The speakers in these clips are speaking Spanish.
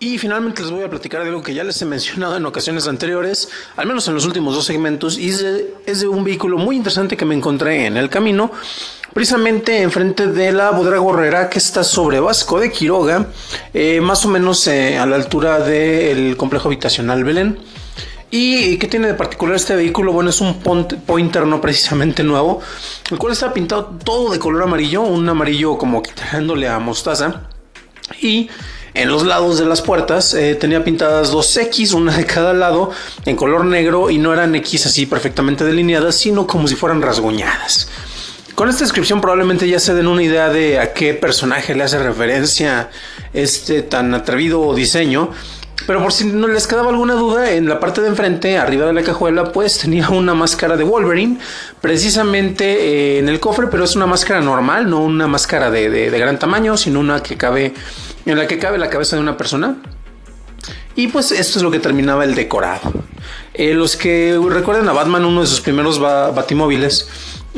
Y finalmente les voy a platicar de algo que ya les he mencionado en ocasiones anteriores, al menos en los últimos dos segmentos, y es de, es de un vehículo muy interesante que me encontré en el camino, precisamente enfrente de la bodega gorrera que está sobre Vasco de Quiroga, eh, más o menos eh, a la altura del complejo habitacional Belén. ¿Y qué tiene de particular este vehículo? Bueno, es un pointer no precisamente nuevo, el cual está pintado todo de color amarillo, un amarillo como quitándole a mostaza. Y en los lados de las puertas eh, tenía pintadas dos X, una de cada lado, en color negro y no eran X así perfectamente delineadas, sino como si fueran rasguñadas. Con esta descripción probablemente ya se den una idea de a qué personaje le hace referencia este tan atrevido diseño. Pero por si no les quedaba alguna duda, en la parte de enfrente, arriba de la cajuela, pues tenía una máscara de Wolverine, precisamente eh, en el cofre, pero es una máscara normal, no una máscara de gran tamaño, sino una que cabe en la que cabe la cabeza de una persona. Y pues esto es lo que terminaba el decorado. Eh, los que recuerdan a Batman, uno de sus primeros batimóviles,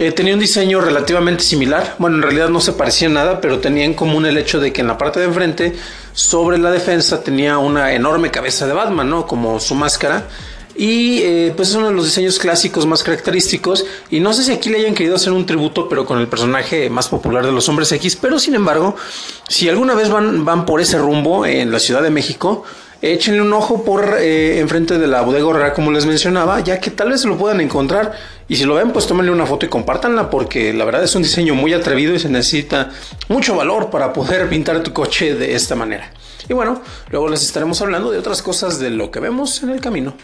eh, tenía un diseño relativamente similar. Bueno, en realidad no se parecía nada, pero tenía en común el hecho de que en la parte de enfrente, sobre la defensa, tenía una enorme cabeza de Batman, ¿no? Como su máscara. Y eh, pues es uno de los diseños clásicos más característicos. Y no sé si aquí le hayan querido hacer un tributo, pero con el personaje más popular de los hombres X. Pero sin embargo, si alguna vez van, van por ese rumbo en la Ciudad de México, échenle un ojo por eh, enfrente de la bodega como les mencionaba, ya que tal vez lo puedan encontrar. Y si lo ven, pues tómenle una foto y compártanla, porque la verdad es un diseño muy atrevido y se necesita mucho valor para poder pintar tu coche de esta manera. Y bueno, luego les estaremos hablando de otras cosas de lo que vemos en el camino.